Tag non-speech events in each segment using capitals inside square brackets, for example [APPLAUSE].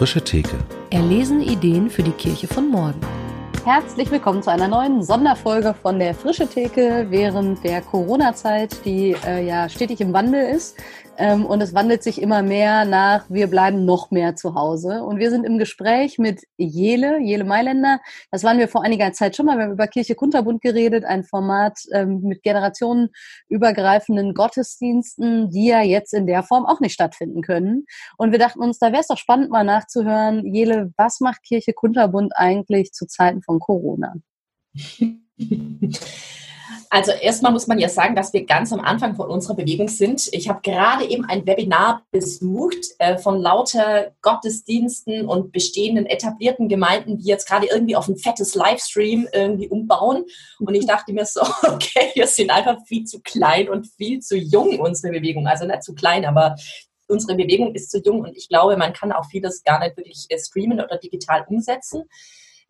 frische Theke. Erlesen Ideen für die Kirche von morgen. Herzlich willkommen zu einer neuen Sonderfolge von der Frische Theke während der Corona-Zeit, die äh, ja stetig im Wandel ist. Ähm, und es wandelt sich immer mehr nach, wir bleiben noch mehr zu Hause. Und wir sind im Gespräch mit Jele, Jele Mailänder. Das waren wir vor einiger Zeit schon mal. Wir haben über Kirche Kunterbund geredet, ein Format ähm, mit generationenübergreifenden Gottesdiensten, die ja jetzt in der Form auch nicht stattfinden können. Und wir dachten uns, da wäre es doch spannend, mal nachzuhören, Jele, was macht Kirche Kunterbund eigentlich zu Zeiten von Corona? [LAUGHS] Also erstmal muss man ja sagen, dass wir ganz am Anfang von unserer Bewegung sind. Ich habe gerade eben ein Webinar besucht äh, von lauter Gottesdiensten und bestehenden etablierten Gemeinden, die jetzt gerade irgendwie auf ein fettes Livestream irgendwie umbauen. Und ich dachte mir so, [LAUGHS] okay, wir sind einfach viel zu klein und viel zu jung, unsere Bewegung. Also nicht zu klein, aber unsere Bewegung ist zu jung und ich glaube, man kann auch vieles gar nicht wirklich äh, streamen oder digital umsetzen.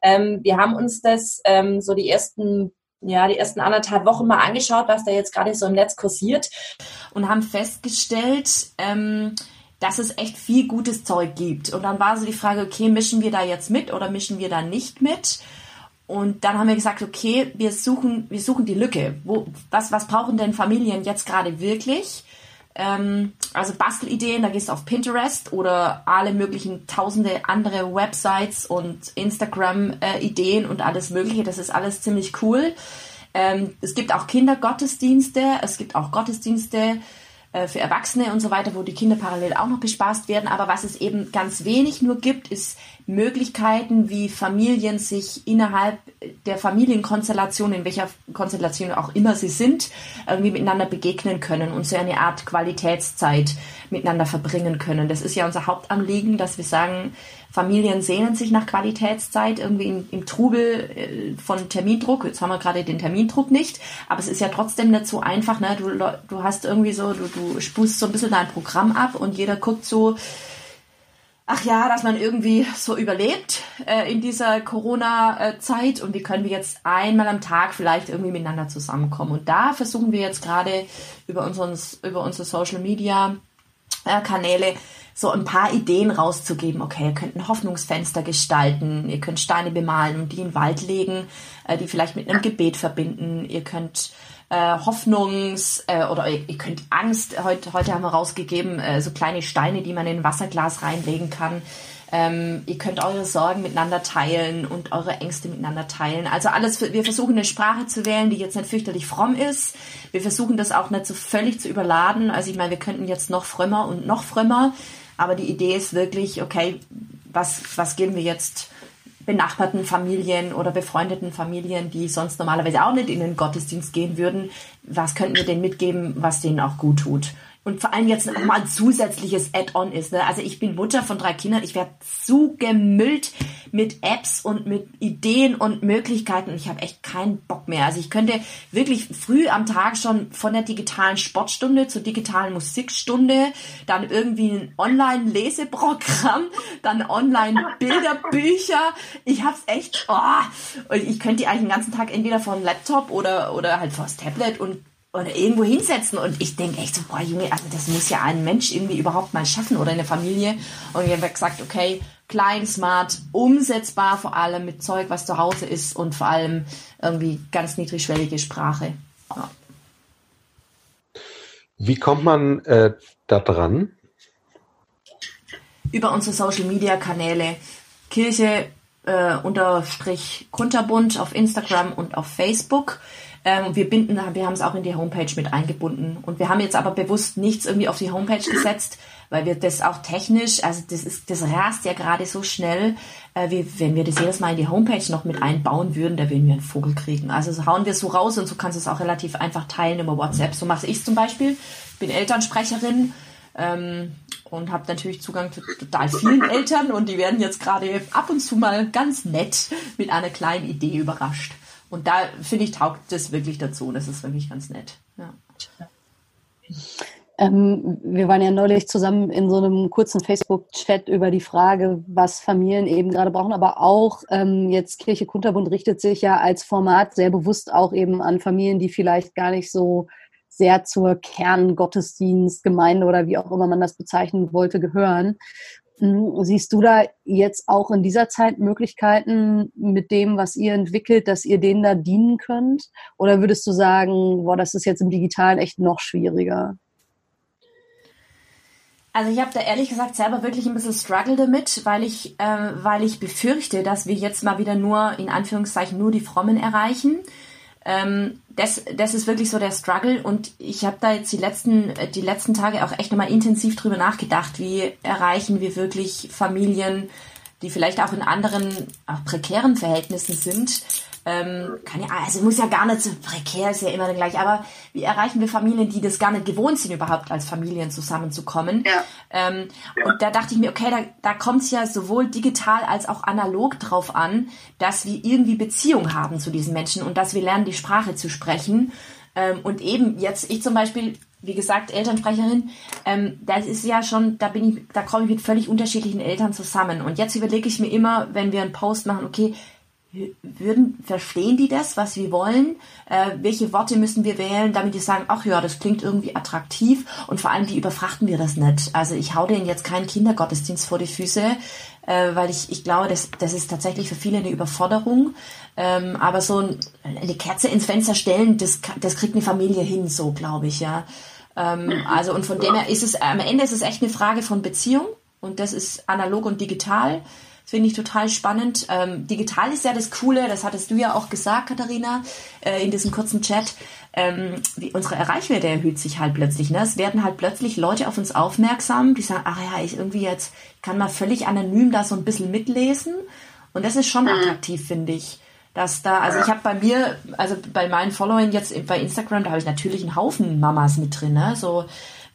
Ähm, wir haben uns das ähm, so die ersten ja, die ersten anderthalb Wochen mal angeschaut, was da jetzt gerade so im Netz kursiert und haben festgestellt, ähm, dass es echt viel gutes Zeug gibt. Und dann war so die Frage, okay, mischen wir da jetzt mit oder mischen wir da nicht mit? Und dann haben wir gesagt, okay, wir suchen, wir suchen die Lücke. Wo, was, was brauchen denn Familien jetzt gerade wirklich? Ähm, also Bastelideen, da gehst du auf Pinterest oder alle möglichen tausende andere Websites und Instagram-Ideen äh, und alles Mögliche. Das ist alles ziemlich cool. Ähm, es gibt auch Kindergottesdienste, es gibt auch Gottesdienste äh, für Erwachsene und so weiter, wo die Kinder parallel auch noch bespaßt werden. Aber was es eben ganz wenig nur gibt, ist Möglichkeiten, wie Familien sich innerhalb der Familienkonstellation, in welcher Konstellation auch immer sie sind, irgendwie miteinander begegnen können und so eine Art Qualitätszeit miteinander verbringen können. Das ist ja unser Hauptanliegen, dass wir sagen, Familien sehnen sich nach Qualitätszeit irgendwie im, im Trubel äh, von Termindruck. Jetzt haben wir gerade den Termindruck nicht, aber es ist ja trotzdem nicht so einfach. Ne? Du, du hast irgendwie so, du, du spust so ein bisschen dein Programm ab und jeder guckt so, ach ja, dass man irgendwie so überlebt äh, in dieser Corona-Zeit und wie können wir jetzt einmal am Tag vielleicht irgendwie miteinander zusammenkommen. Und da versuchen wir jetzt gerade über, über unsere Social-Media-Kanäle so ein paar Ideen rauszugeben. Okay, ihr könnt ein Hoffnungsfenster gestalten, ihr könnt Steine bemalen und die in den Wald legen, äh, die vielleicht mit einem Gebet verbinden. Ihr könnt äh, Hoffnungs- äh, oder ihr, ihr, könnt Angst, heute, heute haben wir rausgegeben, äh, so kleine Steine, die man in ein Wasserglas reinlegen kann. Ähm, ihr könnt eure Sorgen miteinander teilen und eure Ängste miteinander teilen. Also alles, wir versuchen eine Sprache zu wählen, die jetzt nicht fürchterlich fromm ist. Wir versuchen das auch nicht so völlig zu überladen. Also ich meine, wir könnten jetzt noch frömmer und noch frömmer. Aber die Idee ist wirklich, okay, was, was geben wir jetzt benachbarten Familien oder befreundeten Familien, die sonst normalerweise auch nicht in den Gottesdienst gehen würden, was könnten wir denen mitgeben, was denen auch gut tut? Und vor allem jetzt noch mal ein zusätzliches Add-on ist. Ne? Also ich bin Mutter von drei Kindern, ich werde zugemüllt mit Apps und mit Ideen und Möglichkeiten und ich habe echt keinen Bock mehr. Also ich könnte wirklich früh am Tag schon von der digitalen Sportstunde zur digitalen Musikstunde, dann irgendwie ein Online-Leseprogramm, dann Online-Bilderbücher. Ich habe es echt, oh, ich könnte eigentlich den ganzen Tag entweder vom Laptop oder, oder halt vors Tablet und oder irgendwo hinsetzen. Und ich denke echt so, boah, Junge, also das muss ja ein Mensch irgendwie überhaupt mal schaffen oder eine Familie. Und ich habe gesagt, okay, klein, smart, umsetzbar, vor allem mit Zeug, was zu Hause ist und vor allem irgendwie ganz niedrigschwellige Sprache. Ja. Wie kommt man äh, da dran? Über unsere Social Media Kanäle. Kirche äh, unterstrich Kunterbund auf Instagram und auf Facebook. Ähm, wir binden, wir haben es auch in die Homepage mit eingebunden. Und wir haben jetzt aber bewusst nichts irgendwie auf die Homepage gesetzt, weil wir das auch technisch, also das ist, das rast ja gerade so schnell, äh, wie, wenn wir das jedes Mal in die Homepage noch mit einbauen würden, da würden wir einen Vogel kriegen. Also so hauen wir es so raus und so kannst du es auch relativ einfach teilen über WhatsApp. So mache ich zum Beispiel. Ich bin Elternsprecherin. Ähm, und habe natürlich Zugang zu total vielen Eltern und die werden jetzt gerade ab und zu mal ganz nett mit einer kleinen Idee überrascht. Und da finde ich, taugt das wirklich dazu. Das ist wirklich ganz nett. Ja. Ähm, wir waren ja neulich zusammen in so einem kurzen Facebook-Chat über die Frage, was Familien eben gerade brauchen, aber auch ähm, jetzt Kirche Kunterbund richtet sich ja als Format sehr bewusst auch eben an Familien, die vielleicht gar nicht so sehr zur Kerngottesdienstgemeinde oder wie auch immer man das bezeichnen wollte, gehören. Hm, siehst du da jetzt auch in dieser Zeit Möglichkeiten mit dem, was ihr entwickelt, dass ihr denen da dienen könnt? Oder würdest du sagen, boah, das ist jetzt im Digitalen echt noch schwieriger? Also ich habe da ehrlich gesagt selber wirklich ein bisschen Struggle damit, weil ich, äh, weil ich befürchte, dass wir jetzt mal wieder nur, in Anführungszeichen, nur die Frommen erreichen. Ähm, das, das ist wirklich so der Struggle und ich habe da jetzt die letzten, die letzten Tage auch echt nochmal intensiv drüber nachgedacht, wie erreichen wir wirklich Familien, die vielleicht auch in anderen, auch prekären Verhältnissen sind, ähm, kann ja, also muss ja gar nicht so prekär, ist ja immer gleich, aber wie erreichen wir Familien, die das gar nicht gewohnt sind, überhaupt als Familien zusammenzukommen? Ja. Ähm, ja. Und da dachte ich mir, okay, da, da kommt es ja sowohl digital als auch analog drauf an, dass wir irgendwie Beziehung haben zu diesen Menschen und dass wir lernen, die Sprache zu sprechen. Ähm, und eben jetzt, ich zum Beispiel, wie gesagt, Elternsprecherin, ähm, das ist ja schon, da bin ich, da komme ich mit völlig unterschiedlichen Eltern zusammen. Und jetzt überlege ich mir immer, wenn wir einen Post machen, okay, würden, verstehen die das, was wir wollen? Äh, welche Worte müssen wir wählen, damit die sagen, ach ja, das klingt irgendwie attraktiv und vor allem, wie überfrachten wir das nicht? Also ich hau denen jetzt keinen Kindergottesdienst vor die Füße, äh, weil ich, ich glaube, das, das ist tatsächlich für viele eine Überforderung. Ähm, aber so ein, eine Kerze ins Fenster stellen, das, das kriegt eine Familie hin, so glaube ich, ja. Ähm, also und von dem her ist es, am Ende ist es echt eine Frage von Beziehung und das ist analog und digital. Finde ich total spannend. Ähm, digital ist ja das Coole, das hattest du ja auch gesagt, Katharina, äh, in diesem kurzen Chat. Ähm, wie, unsere Erreichwerte erhöht sich halt plötzlich. Ne? Es werden halt plötzlich Leute auf uns aufmerksam, die sagen, ach ja, ich irgendwie jetzt kann mal völlig anonym da so ein bisschen mitlesen. Und das ist schon mhm. attraktiv, finde ich. Dass da, also ich habe bei mir, also bei meinen Followern jetzt bei Instagram, da habe ich natürlich einen Haufen Mamas mit drin, ne? So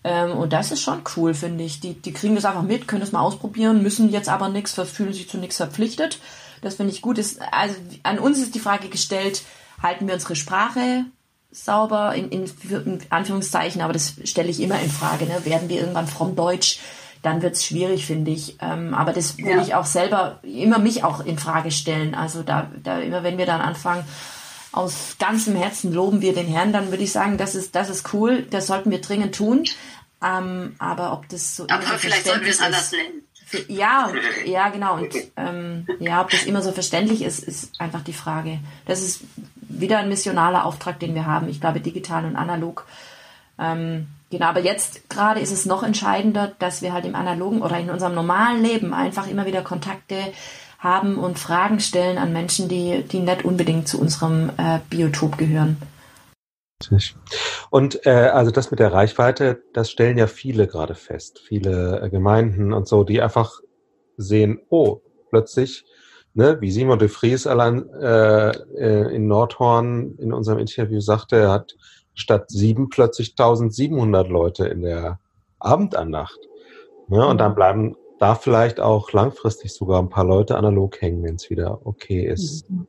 ähm, und das ist schon cool, finde ich. Die, die kriegen das einfach mit, können das mal ausprobieren, müssen jetzt aber nichts, fühlen sich zu nichts verpflichtet. Das finde ich gut. Ist, also an uns ist die Frage gestellt, halten wir unsere Sprache sauber, in, in, in Anführungszeichen, aber das stelle ich immer in Frage. Ne? Werden wir irgendwann fromm Deutsch, dann wird es schwierig, finde ich. Ähm, aber das will ja. ich auch selber immer mich auch in Frage stellen. Also da, da immer wenn wir dann anfangen, aus ganzem Herzen loben wir den Herrn, dann würde ich sagen, das ist, das ist cool, das sollten wir dringend tun. Ähm, aber ob das so. Aber vielleicht sollten wir es anders nennen. Für, ja, [LAUGHS] ja, genau. Und ähm, ja, ob das immer so verständlich ist, ist einfach die Frage. Das ist wieder ein missionaler Auftrag, den wir haben. Ich glaube, digital und analog. Ähm, genau, aber jetzt gerade ist es noch entscheidender, dass wir halt im analogen oder in unserem normalen Leben einfach immer wieder Kontakte haben und Fragen stellen an Menschen, die, die nicht unbedingt zu unserem äh, Biotop gehören. Und äh, also das mit der Reichweite, das stellen ja viele gerade fest, viele äh, Gemeinden und so, die einfach sehen, oh, plötzlich, ne, wie Simon de Vries allein äh, äh in Nordhorn in unserem Interview sagte, er hat statt sieben plötzlich 1700 Leute in der Abendandacht. Ne, und dann mhm. bleiben da vielleicht auch langfristig sogar ein paar Leute analog hängen, wenn es wieder okay ist. Mhm.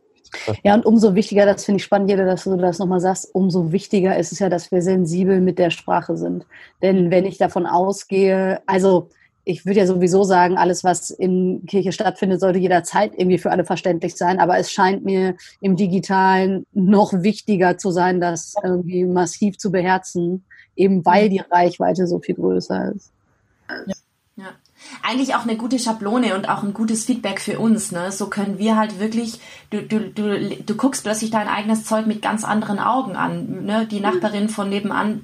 Ja, und umso wichtiger, das finde ich spannend, jeder, dass du das nochmal sagst, umso wichtiger ist es ja, dass wir sensibel mit der Sprache sind. Denn wenn ich davon ausgehe, also ich würde ja sowieso sagen, alles, was in Kirche stattfindet, sollte jederzeit irgendwie für alle verständlich sein. Aber es scheint mir im Digitalen noch wichtiger zu sein, das irgendwie massiv zu beherzen, eben weil die Reichweite so viel größer ist. Ja eigentlich auch eine gute Schablone und auch ein gutes Feedback für uns. Ne? So können wir halt wirklich, du, du, du, du guckst plötzlich dein eigenes Zeug mit ganz anderen Augen an. Ne? Die Nachbarin von nebenan,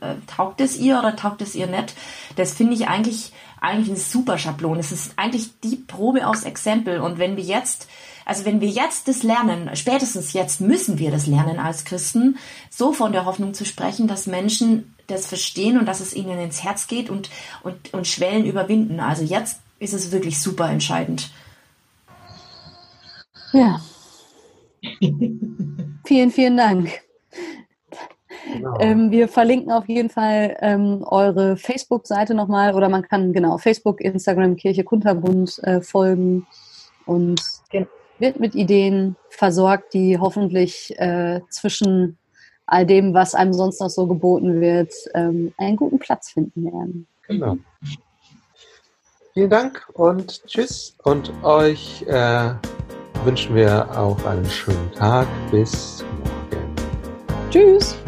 äh, taugt es ihr oder taugt es ihr nicht? Das finde ich eigentlich, eigentlich eine super Schablone. Es ist eigentlich die Probe aufs Exempel. Und wenn wir jetzt also wenn wir jetzt das lernen, spätestens jetzt müssen wir das lernen als Christen, so von der Hoffnung zu sprechen, dass Menschen das verstehen und dass es ihnen ins Herz geht und, und, und Schwellen überwinden. Also jetzt ist es wirklich super entscheidend. Ja. vielen, vielen Dank. Genau. Ähm, wir verlinken auf jeden Fall ähm, eure Facebook-Seite nochmal oder man kann genau Facebook, Instagram, Kirche Kunterbund äh, folgen und wird mit Ideen versorgt, die hoffentlich äh, zwischen all dem, was einem sonst noch so geboten wird, ähm, einen guten Platz finden werden. Genau. Vielen Dank und tschüss. Und euch äh, wünschen wir auch einen schönen Tag. Bis morgen. Tschüss.